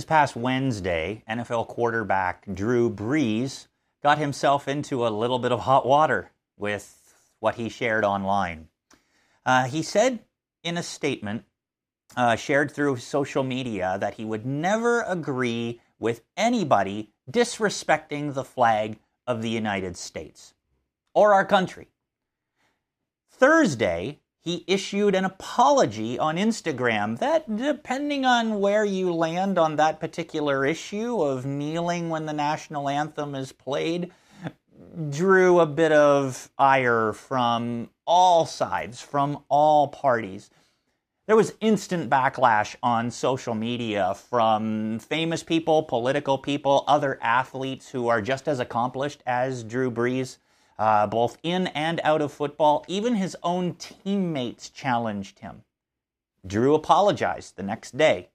This past Wednesday, NFL quarterback Drew Brees got himself into a little bit of hot water with what he shared online. Uh, he said in a statement uh, shared through social media that he would never agree with anybody disrespecting the flag of the United States or our country. Thursday, he issued an apology on Instagram that, depending on where you land on that particular issue of kneeling when the national anthem is played, drew a bit of ire from all sides, from all parties. There was instant backlash on social media from famous people, political people, other athletes who are just as accomplished as Drew Brees uh, both in and out of football. Even his own teammates challenged him. Drew apologized the next day.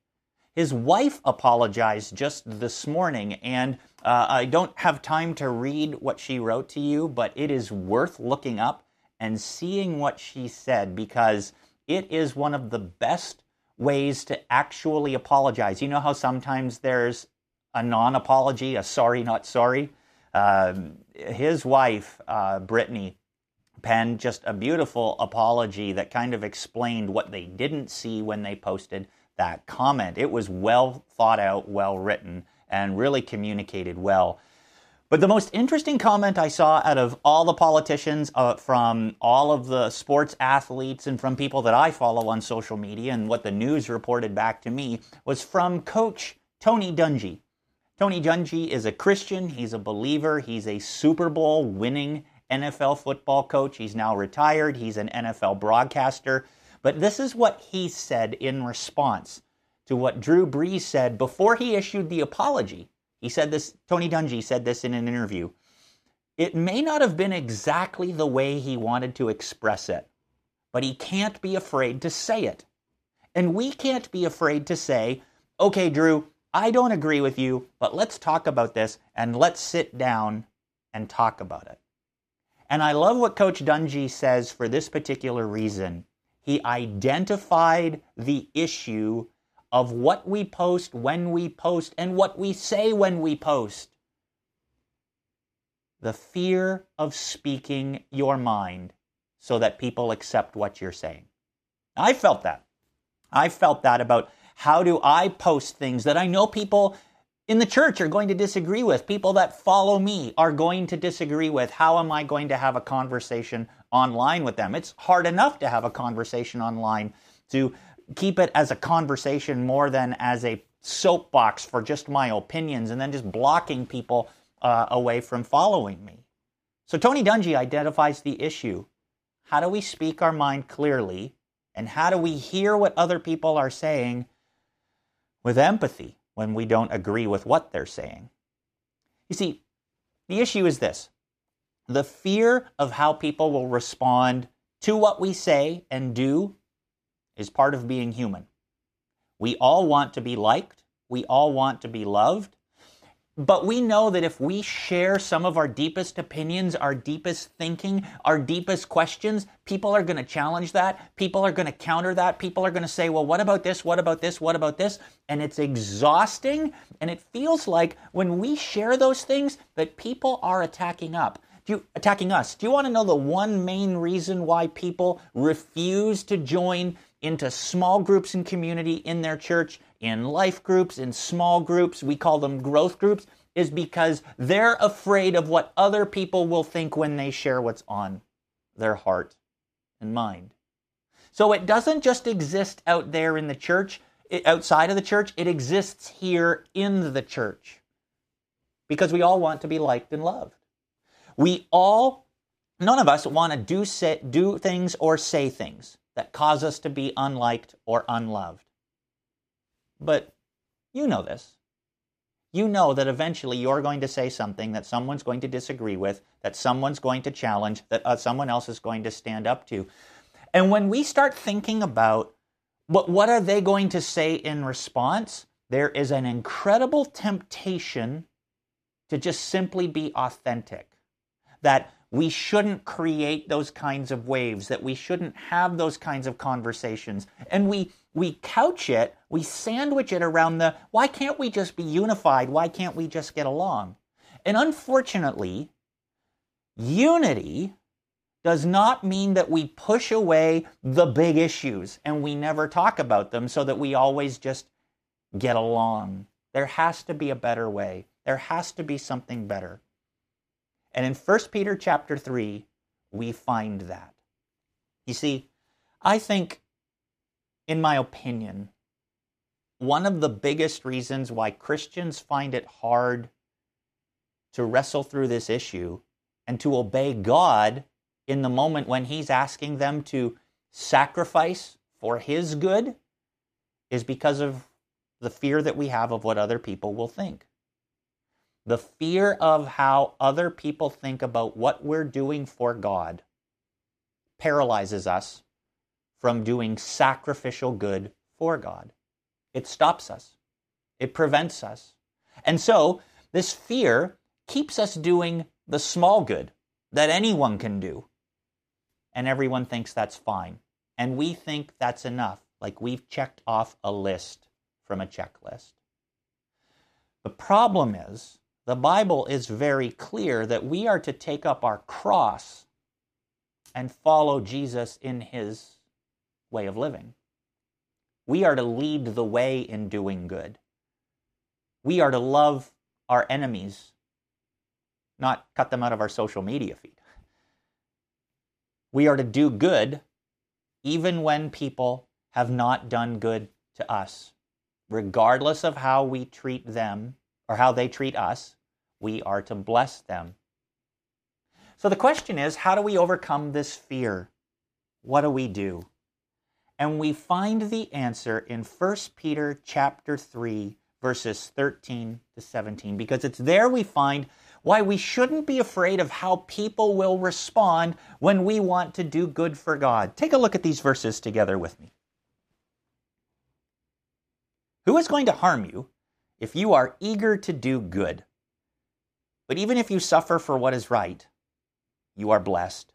His wife apologized just this morning, and uh, I don't have time to read what she wrote to you, but it is worth looking up and seeing what she said because it is one of the best ways to actually apologize. You know how sometimes there's a non apology, a sorry, not sorry? Um, his wife, uh, Brittany, penned just a beautiful apology that kind of explained what they didn't see when they posted that comment. It was well thought out, well written, and really communicated well. But the most interesting comment I saw out of all the politicians, uh, from all of the sports athletes, and from people that I follow on social media, and what the news reported back to me, was from Coach Tony Dungy. Tony Dungy is a Christian, he's a believer, he's a Super Bowl winning NFL football coach. He's now retired, he's an NFL broadcaster. But this is what he said in response to what Drew Brees said before he issued the apology. He said this, Tony Dungy said this in an interview. It may not have been exactly the way he wanted to express it, but he can't be afraid to say it. And we can't be afraid to say, okay, Drew, I don't agree with you, but let's talk about this and let's sit down and talk about it. And I love what Coach Dungy says for this particular reason. He identified the issue of what we post, when we post, and what we say when we post. The fear of speaking your mind so that people accept what you're saying. I felt that. I felt that about how do I post things that I know people in the church are going to disagree with? People that follow me are going to disagree with. How am I going to have a conversation online with them? It's hard enough to have a conversation online to keep it as a conversation more than as a soapbox for just my opinions and then just blocking people uh, away from following me. So Tony Dungy identifies the issue. How do we speak our mind clearly? And how do we hear what other people are saying with empathy when we don't agree with what they're saying. You see, the issue is this the fear of how people will respond to what we say and do is part of being human. We all want to be liked, we all want to be loved, but we know that if we share some of our deepest opinions, our deepest thinking, our deepest questions, people are going to challenge that. People are going to counter that. People are going to say, well, what about this? What about this? What about this? And it's exhausting. And it feels like when we share those things that people are attacking up. Do you, attacking us. Do you want to know the one main reason why people refuse to join into small groups and community in their church in life groups, in small groups, we call them growth groups, is because they're afraid of what other people will think when they share what's on their heart and mind. So it doesn't just exist out there in the church, outside of the church, it exists here in the church. Because we all want to be liked and loved. We all, none of us want to do, do things or say things that cause us to be unliked or unloved. But you know this. You know that eventually you're going to say something that someone's going to disagree with, that someone's going to challenge, that uh, someone else is going to stand up to. And when we start thinking about what, what are they going to say in response, there is an incredible temptation to just simply be authentic. That we shouldn't create those kinds of waves, that we shouldn't have those kinds of conversations. And we we couch it, we sandwich it around the why can't we just be unified? Why can't we just get along? And unfortunately, unity does not mean that we push away the big issues and we never talk about them so that we always just get along. There has to be a better way. There has to be something better. And in 1 Peter chapter 3, we find that. You see, I think, in my opinion, one of the biggest reasons why Christians find it hard to wrestle through this issue and to obey God in the moment when He's asking them to sacrifice for His good is because of the fear that we have of what other people will think. The fear of how other people think about what we're doing for God paralyzes us from doing sacrificial good for God. It stops us, it prevents us. And so, this fear keeps us doing the small good that anyone can do. And everyone thinks that's fine. And we think that's enough, like we've checked off a list from a checklist. The problem is, the Bible is very clear that we are to take up our cross and follow Jesus in his way of living. We are to lead the way in doing good. We are to love our enemies, not cut them out of our social media feed. We are to do good even when people have not done good to us. Regardless of how we treat them or how they treat us, we are to bless them. So the question is how do we overcome this fear? What do we do? And we find the answer in 1 Peter chapter 3 verses 13 to 17 because it's there we find why we shouldn't be afraid of how people will respond when we want to do good for God. Take a look at these verses together with me. Who is going to harm you if you are eager to do good? But even if you suffer for what is right, you are blessed.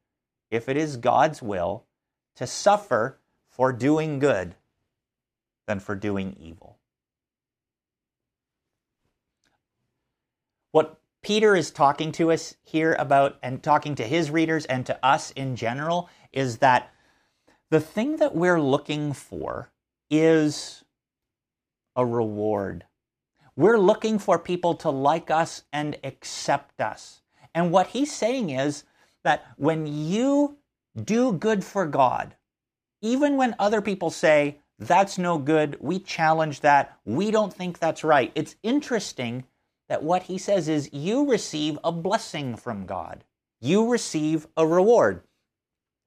if it is God's will, to suffer for doing good than for doing evil. What Peter is talking to us here about and talking to his readers and to us in general is that the thing that we're looking for is a reward. We're looking for people to like us and accept us. And what he's saying is that when you do good for God, even when other people say, that's no good, we challenge that, we don't think that's right, it's interesting that what he says is you receive a blessing from God. You receive a reward.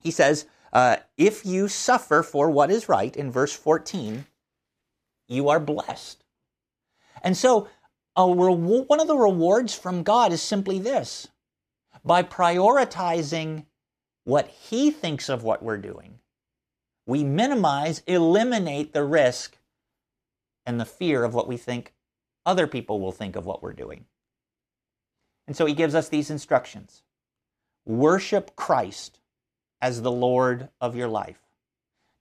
He says, uh, if you suffer for what is right, in verse 14, you are blessed. And so, one of the rewards from God is simply this by prioritizing what He thinks of what we're doing, we minimize, eliminate the risk and the fear of what we think other people will think of what we're doing. And so he gives us these instructions worship Christ as the Lord of your life.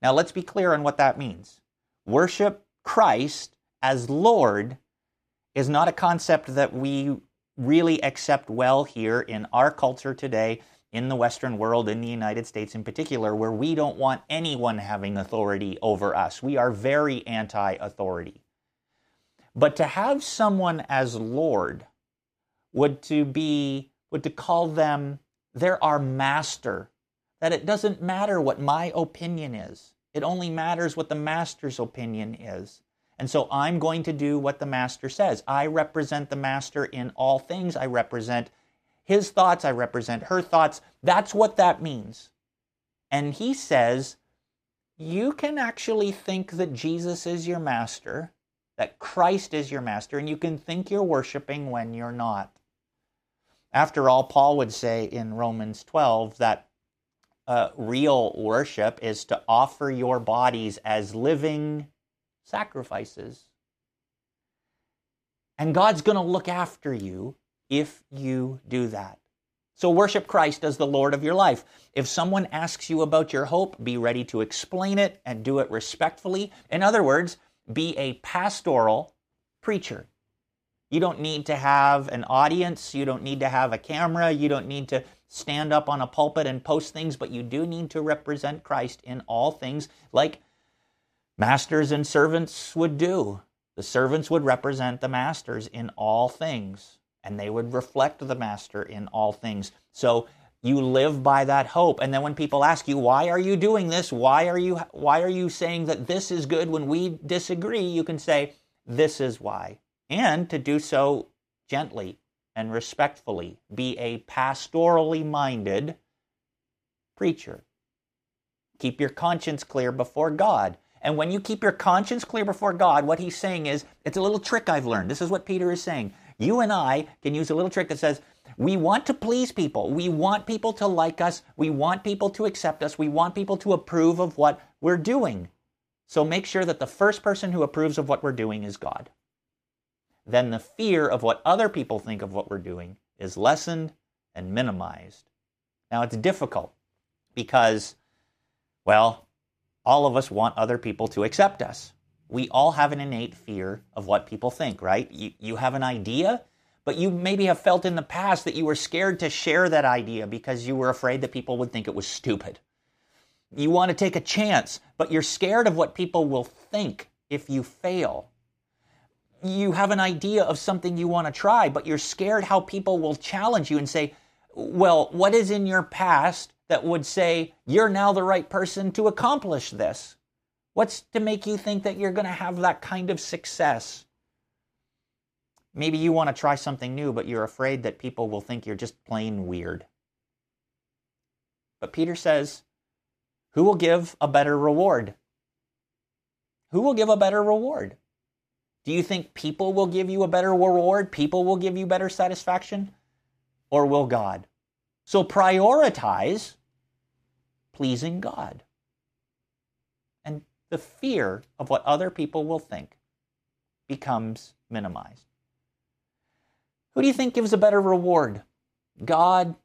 Now, let's be clear on what that means. Worship Christ as Lord is not a concept that we really accept well here in our culture today, in the Western world, in the United States in particular, where we don't want anyone having authority over us. We are very anti authority. But to have someone as Lord would to be would to call them they're our master. That it doesn't matter what my opinion is. It only matters what the master's opinion is. And so I'm going to do what the master says. I represent the master in all things. I represent his thoughts. I represent her thoughts. That's what that means. And he says, you can actually think that Jesus is your master, that Christ is your master, and you can think you're worshiping when you're not. After all, Paul would say in Romans 12 that uh, real worship is to offer your bodies as living sacrifices. And God's going to look after you if you do that. So worship Christ as the Lord of your life. If someone asks you about your hope, be ready to explain it and do it respectfully. In other words, be a pastoral preacher. You don't need to have an audience. You don't need to have a camera. You don't need to stand up on a pulpit and post things, but you do need to represent Christ in all things like masters and servants would do. The servants would represent the masters in all things and they would reflect the master in all things. So you live by that hope. And then when people ask you, why are you doing this? Why are you, why are you saying that this is good when we disagree? You can say, this is why. And to do so gently and respectfully. Be a pastorally minded preacher. Keep your conscience clear before God. And when you keep your conscience clear before God, what he's saying is, it's a little trick I've learned. This is what Peter is saying. You and I can use a little trick that says, we want to please people. We want people to like us. We want people to accept us. We want people to approve of what we're doing. So make sure that the first person who approves of what we're doing is God. Then the fear of what other people think of what we're doing is lessened and minimized. Now it's difficult because, well, all of us want other people to accept us we all have an innate fear of what people think, right? You, you have an idea, but you maybe have felt in the past that you were scared to share that idea because you were afraid that people would think it was stupid. You want to take a chance, but you're scared of what people will think if you fail. You have an idea of something you want to try, but you're scared how people will challenge you and say, well, what is in your past that would say you're now the right person to accomplish this? What's to make you think that you're going to have that kind of success? Maybe you want to try something new, but you're afraid that people will think you're just plain weird. But Peter says, Who will give a better reward? Who will give a better reward? Do you think people will give you a better reward? People will give you better satisfaction? Or will God? So prioritize pleasing God and the fear of what other people will think becomes minimized. Who do you think gives a better reward, God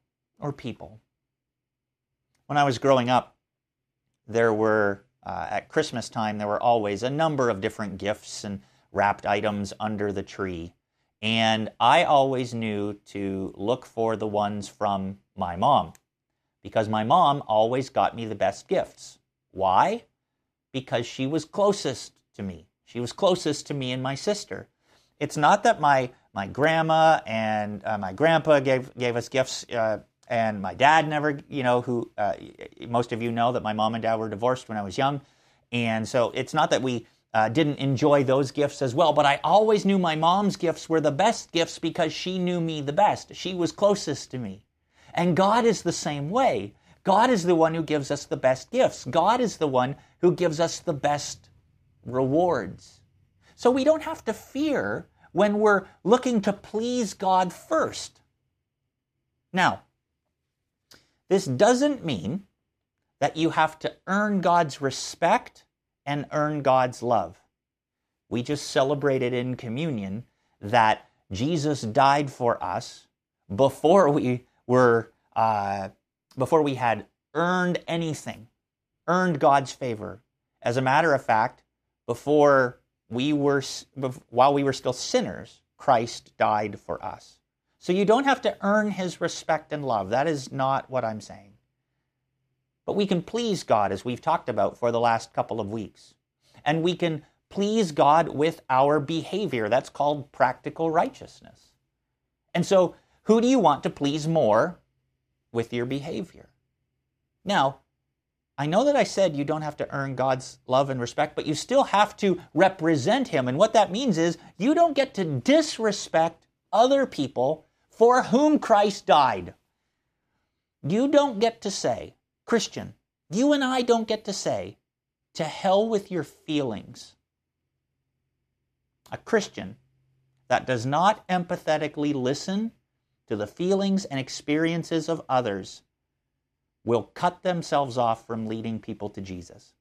or people? When I was growing up, there were, uh, at Christmas time, there were always a number of different gifts and wrapped items under the tree. And I always knew to look for the ones from my mom because my mom always got me the best gifts. Why? because she was closest to me. She was closest to me and my sister. It's not that my my grandma and uh, my grandpa gave gave us gifts, uh, and my dad never, you know, who uh, most of you know that my mom and dad were divorced when I was young, and so it's not that we uh, didn't enjoy those gifts as well. But I always knew my mom's gifts were the best gifts because she knew me the best. She was closest to me, and God is the same way. God is the one who gives us the best gifts. God is the one who gives us the best rewards. So we don't have to fear when we're looking to please God first. Now, this doesn't mean that you have to earn God's respect and earn God's love. We just celebrated in communion that Jesus died for us before we were uh, before we had earned anything, earned God's favor. As a matter of fact, before we were, while we were still sinners, Christ died for us. So you don't have to earn his respect and love. That is not what I'm saying. But we can please God, as we've talked about for the last couple of weeks. And we can please God with our behavior. That's called practical righteousness. And so, who do you want to please more with your behavior. Now, I know that I said you don't have to earn God's love and respect, but you still have to represent Him. And what that means is you don't get to disrespect other people for whom Christ died. You don't get to say, Christian, you and I don't get to say, to hell with your feelings. A Christian that does not empathetically listen to the feelings and experiences of others will cut themselves off from leading people to Jesus.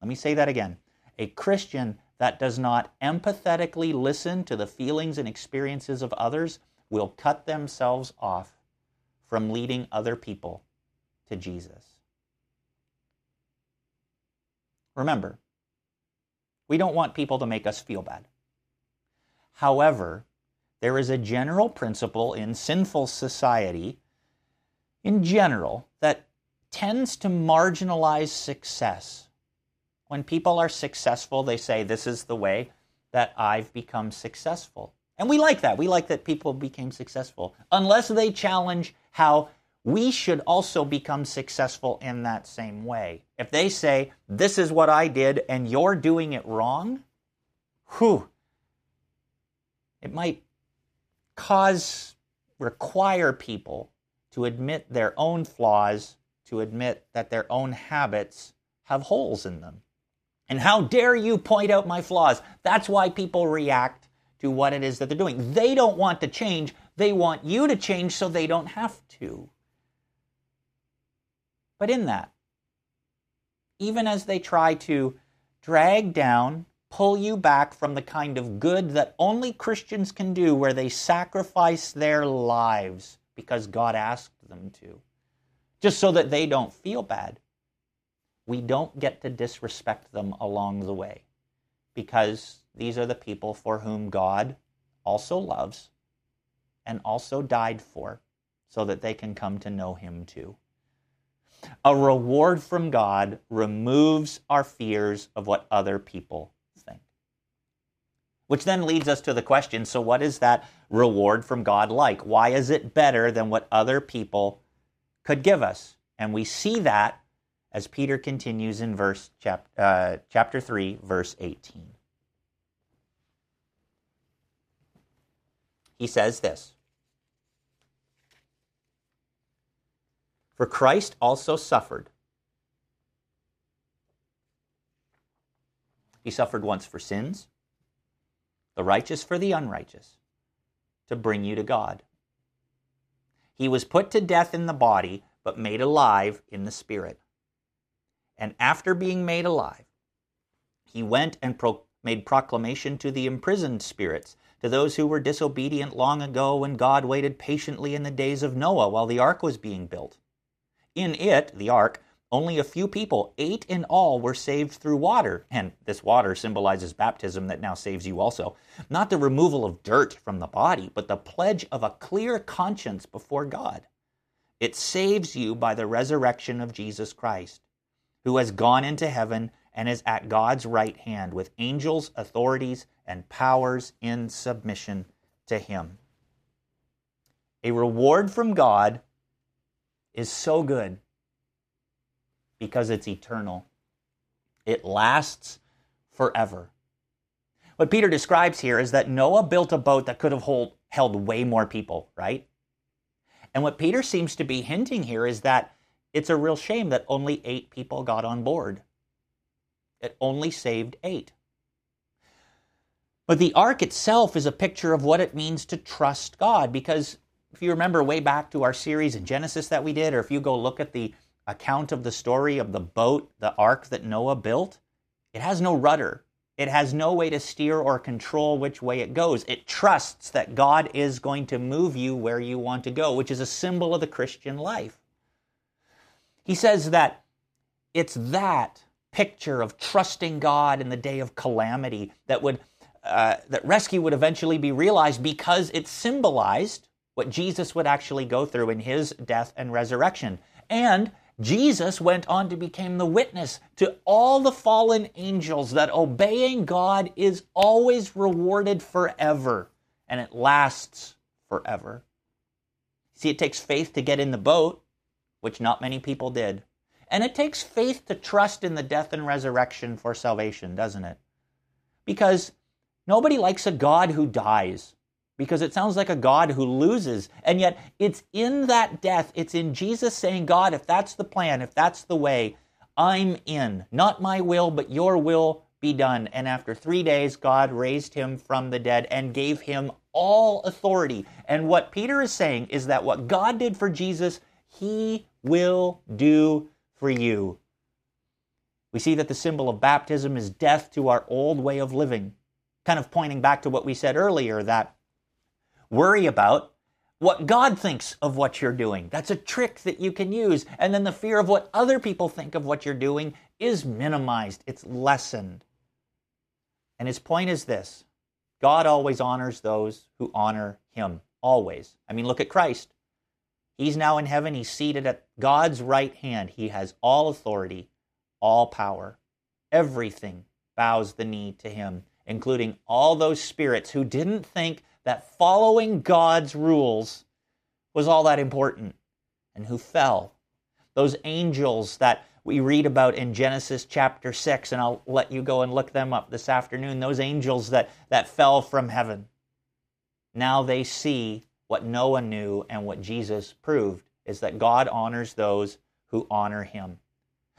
Let me say that again. A Christian that does not empathetically listen to the feelings and experiences of others will cut themselves off from leading other people to Jesus. Remember, we don't want people to make us feel bad. However, there is a general principle in sinful society, in general, that tends to marginalize success. When people are successful, they say, This is the way that I've become successful. And we like that. We like that people became successful, unless they challenge how we should also become successful in that same way. If they say, This is what I did and you're doing it wrong, whew, it might cause, require people to admit their own flaws, to admit that their own habits have holes in them. And how dare you point out my flaws? That's why people react to what it is that they're doing. They don't want to change, they want you to change so they don't have to. But in that, even as they try to drag down, pull you back from the kind of good that only Christians can do, where they sacrifice their lives because God asked them to, just so that they don't feel bad, we don't get to disrespect them along the way because these are the people for whom God also loves and also died for so that they can come to know Him too. A reward from God removes our fears of what other people. Which then leads us to the question so, what is that reward from God like? Why is it better than what other people could give us? And we see that as Peter continues in verse chap, uh, chapter 3, verse 18. He says this For Christ also suffered. He suffered once for sins, the righteous for the unrighteous, to bring you to God. He was put to death in the body, but made alive in the spirit. And after being made alive, he went and pro- made proclamation to the imprisoned spirits, to those who were disobedient long ago when God waited patiently in the days of Noah while the ark was being built in it, the ark, only a few people, eight in all, were saved through water. And this water symbolizes baptism that now saves you also. Not the removal of dirt from the body, but the pledge of a clear conscience before God. It saves you by the resurrection of Jesus Christ, who has gone into heaven and is at God's right hand with angels, authorities, and powers in submission to him. A reward from God is so good because it's eternal. It lasts forever. What Peter describes here is that Noah built a boat that could have hold, held way more people, right? And what Peter seems to be hinting here is that it's a real shame that only eight people got on board. It only saved eight. But the ark itself is a picture of what it means to trust God because if you remember way back to our series in Genesis that we did, or if you go look at the account of the story of the boat, the ark that Noah built, it has no rudder. It has no way to steer or control which way it goes. It trusts that God is going to move you where you want to go, which is a symbol of the Christian life. He says that it's that picture of trusting God in the day of calamity that would uh, that rescue would eventually be realized because it symbolized what Jesus would actually go through in his death and resurrection. And Jesus went on to become the witness to all the fallen angels that obeying God is always rewarded forever and it lasts forever. See, it takes faith to get in the boat, which not many people did. And it takes faith to trust in the death and resurrection for salvation, doesn't it? Because nobody likes a God who dies because it sounds like a God who loses. And yet, it's in that death, it's in Jesus saying, God, if that's the plan, if that's the way, I'm in. Not my will, but your will be done. And after three days, God raised him from the dead and gave him all authority. And what Peter is saying is that what God did for Jesus, he will do for you. We see that the symbol of baptism is death to our old way of living, kind of pointing back to what we said earlier that worry about what God thinks of what you're doing. That's a trick that you can use. And then the fear of what other people think of what you're doing is minimized, it's lessened. And his point is this God always honors those who honor him. Always. I mean, look at Christ. He's now in heaven. He's seated at God's right hand. He has all authority, all power. Everything bows the knee to him, including all those spirits who didn't think that following God's rules was all that important and who fell. Those angels that we read about in Genesis chapter 6, and I'll let you go and look them up this afternoon. Those angels that, that fell from heaven. Now they see what Noah knew and what Jesus proved is that God honors those who honor him.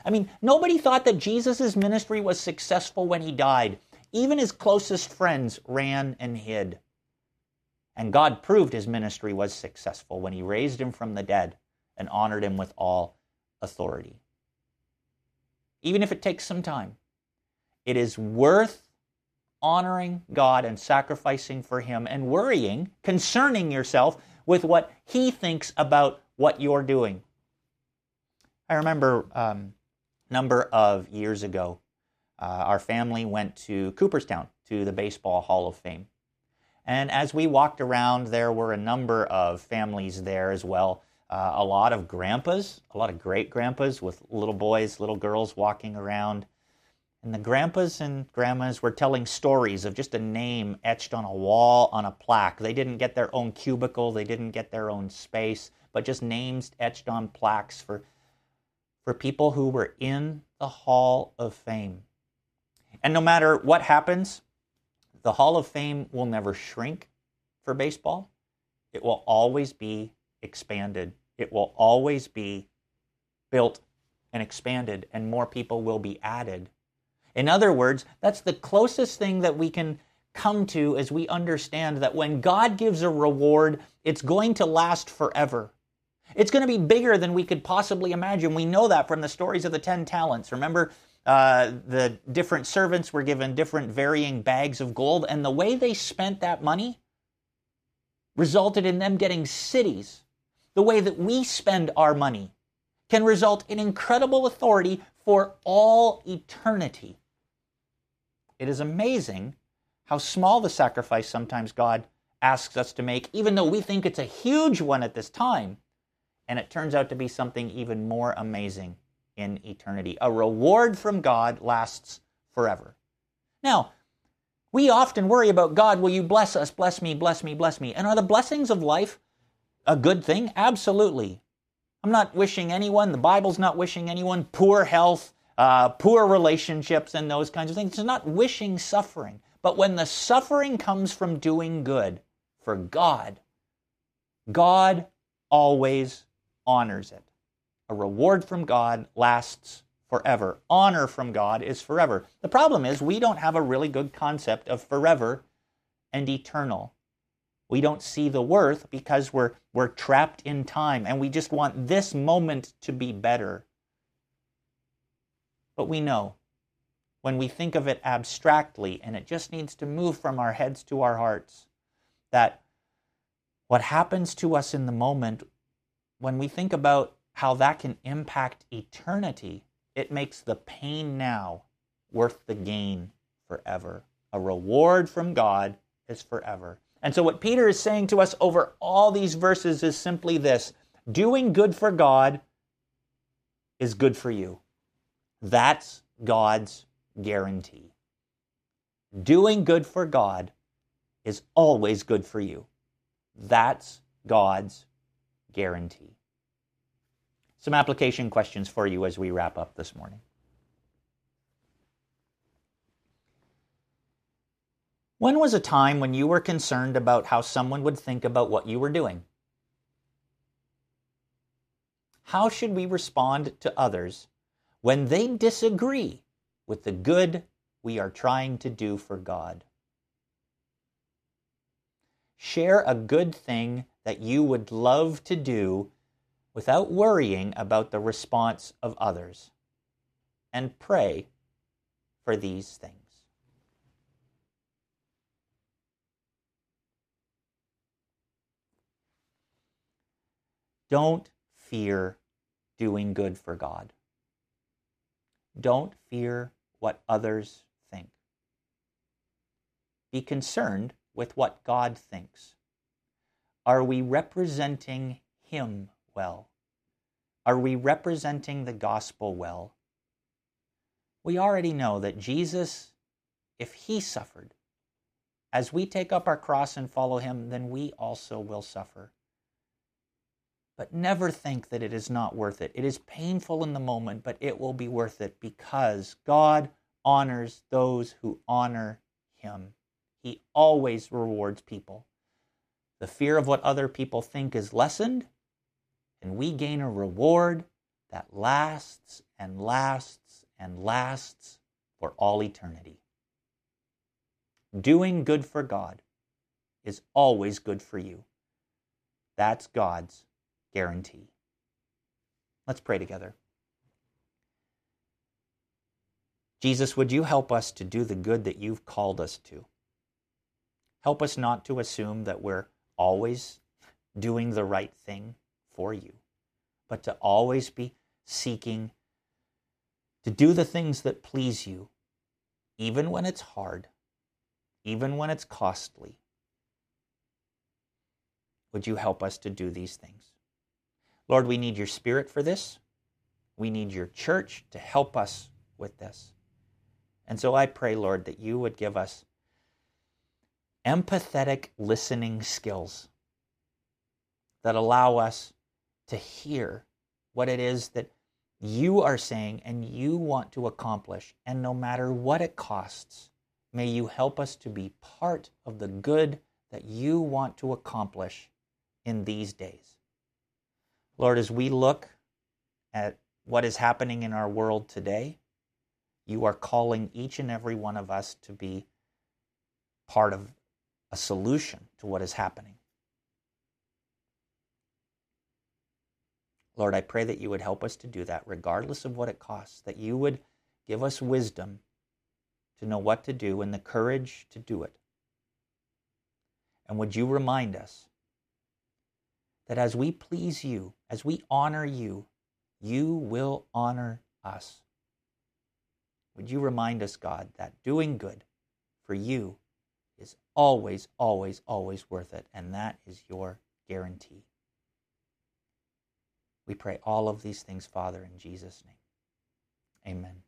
I mean, nobody thought that Jesus' ministry was successful when he died. Even his closest friends ran and hid. And God proved his ministry was successful when he raised him from the dead and honored him with all authority even if it takes some time. It is worth honoring God and sacrificing for Him and worrying, concerning yourself with what He thinks about what you're doing. I remember um, number of years ago, uh, our family went to Cooperstown to the Baseball Hall of Fame. And as we walked around, there were a number of families there as well uh, a lot of grandpas, a lot of great grandpas with little boys, little girls walking around. And the grandpas and grandmas were telling stories of just a name etched on a wall on a plaque. They didn't get their own cubicle, they didn't get their own space, but just names etched on plaques for, for people who were in the Hall of Fame. And no matter what happens, the Hall of Fame will never shrink for baseball. It will always be expanded it will always be built and expanded, and more people will be added. In other words, that's the closest thing that we can come to as we understand that when God gives a reward, it's going to last forever. It's going to be bigger than we could possibly imagine. We know that from the stories of the 10 talents. Remember, uh, the different servants were given different varying bags of gold, and the way they spent that money resulted in them getting cities the way that we spend our money can result in incredible authority for all eternity. It is amazing how small the sacrifice sometimes God asks us to make, even though we think it's a huge one at this time. And it turns out to be something even more amazing in eternity. A reward from God lasts forever. Now, we often worry about God, will you bless us, bless me, bless me, bless me? And are the blessings of life a good thing? Absolutely. I'm not wishing anyone, the Bible's not wishing anyone poor health, uh, poor relationships, and those kinds of things. It's not wishing suffering. But when the suffering comes from doing good for God, God always honors it. A reward from God lasts forever. Honor from God is forever. The problem is we don't have a really good concept of forever and eternal. We don't see the worth because we're, we're trapped in time and we just want this moment to be better. But we know when we think of it abstractly, and it just needs to move from our heads to our hearts, that what happens to us in the moment, when we think about how that can impact eternity, it makes the pain now worth the gain forever. A reward from God is forever. And so, what Peter is saying to us over all these verses is simply this doing good for God is good for you. That's God's guarantee. Doing good for God is always good for you. That's God's guarantee. Some application questions for you as we wrap up this morning. When was a time when you were concerned about how someone would think about what you were doing? How should we respond to others when they disagree with the good we are trying to do for God. Share a good thing that you would love to do without worrying about the response of others. And pray for these things. Don't fear doing good for God. Don't fear what others think. Be concerned with what God thinks. Are we representing Him well? Are we representing the gospel well? We already know that Jesus, if He suffered, as we take up our cross and follow Him, then we also will suffer. But never think that it is not worth it. It is painful in the moment, but it will be worth it because God honors those who honor Him. He always rewards people. The fear of what other people think is lessened, and we gain a reward that lasts and lasts and lasts for all eternity. Doing good for God is always good for you. That's God's guarantee. Let's pray together. Jesus, would you help us to do the good that you've called us to? Help us not to assume that we're always doing the right thing for you, but to always be seeking to do the things that please you, even when it's hard, even when it's costly. Would you help us to do these things? Lord, we need your spirit for this. We need your church to help us with this. And so I pray, Lord, that you would give us empathetic listening skills that allow us to hear what it is that you are saying and you want to accomplish. And no matter what it costs, may you help us to be part of the good that you want to accomplish in these days. Lord, as we look at what is happening in our world today, you are calling each and every one of us to be part of a solution to what is happening. Lord, I pray that you would help us to do that, regardless of what it costs, that you would give us wisdom to know what to do and the courage to do it. And would you remind us that as we please you, as we honor you, you will honor us. Would you remind us, God, that doing good for you is always, always, always worth it, and that is your guarantee. We pray all of these things, Father, in Jesus' name. Amen.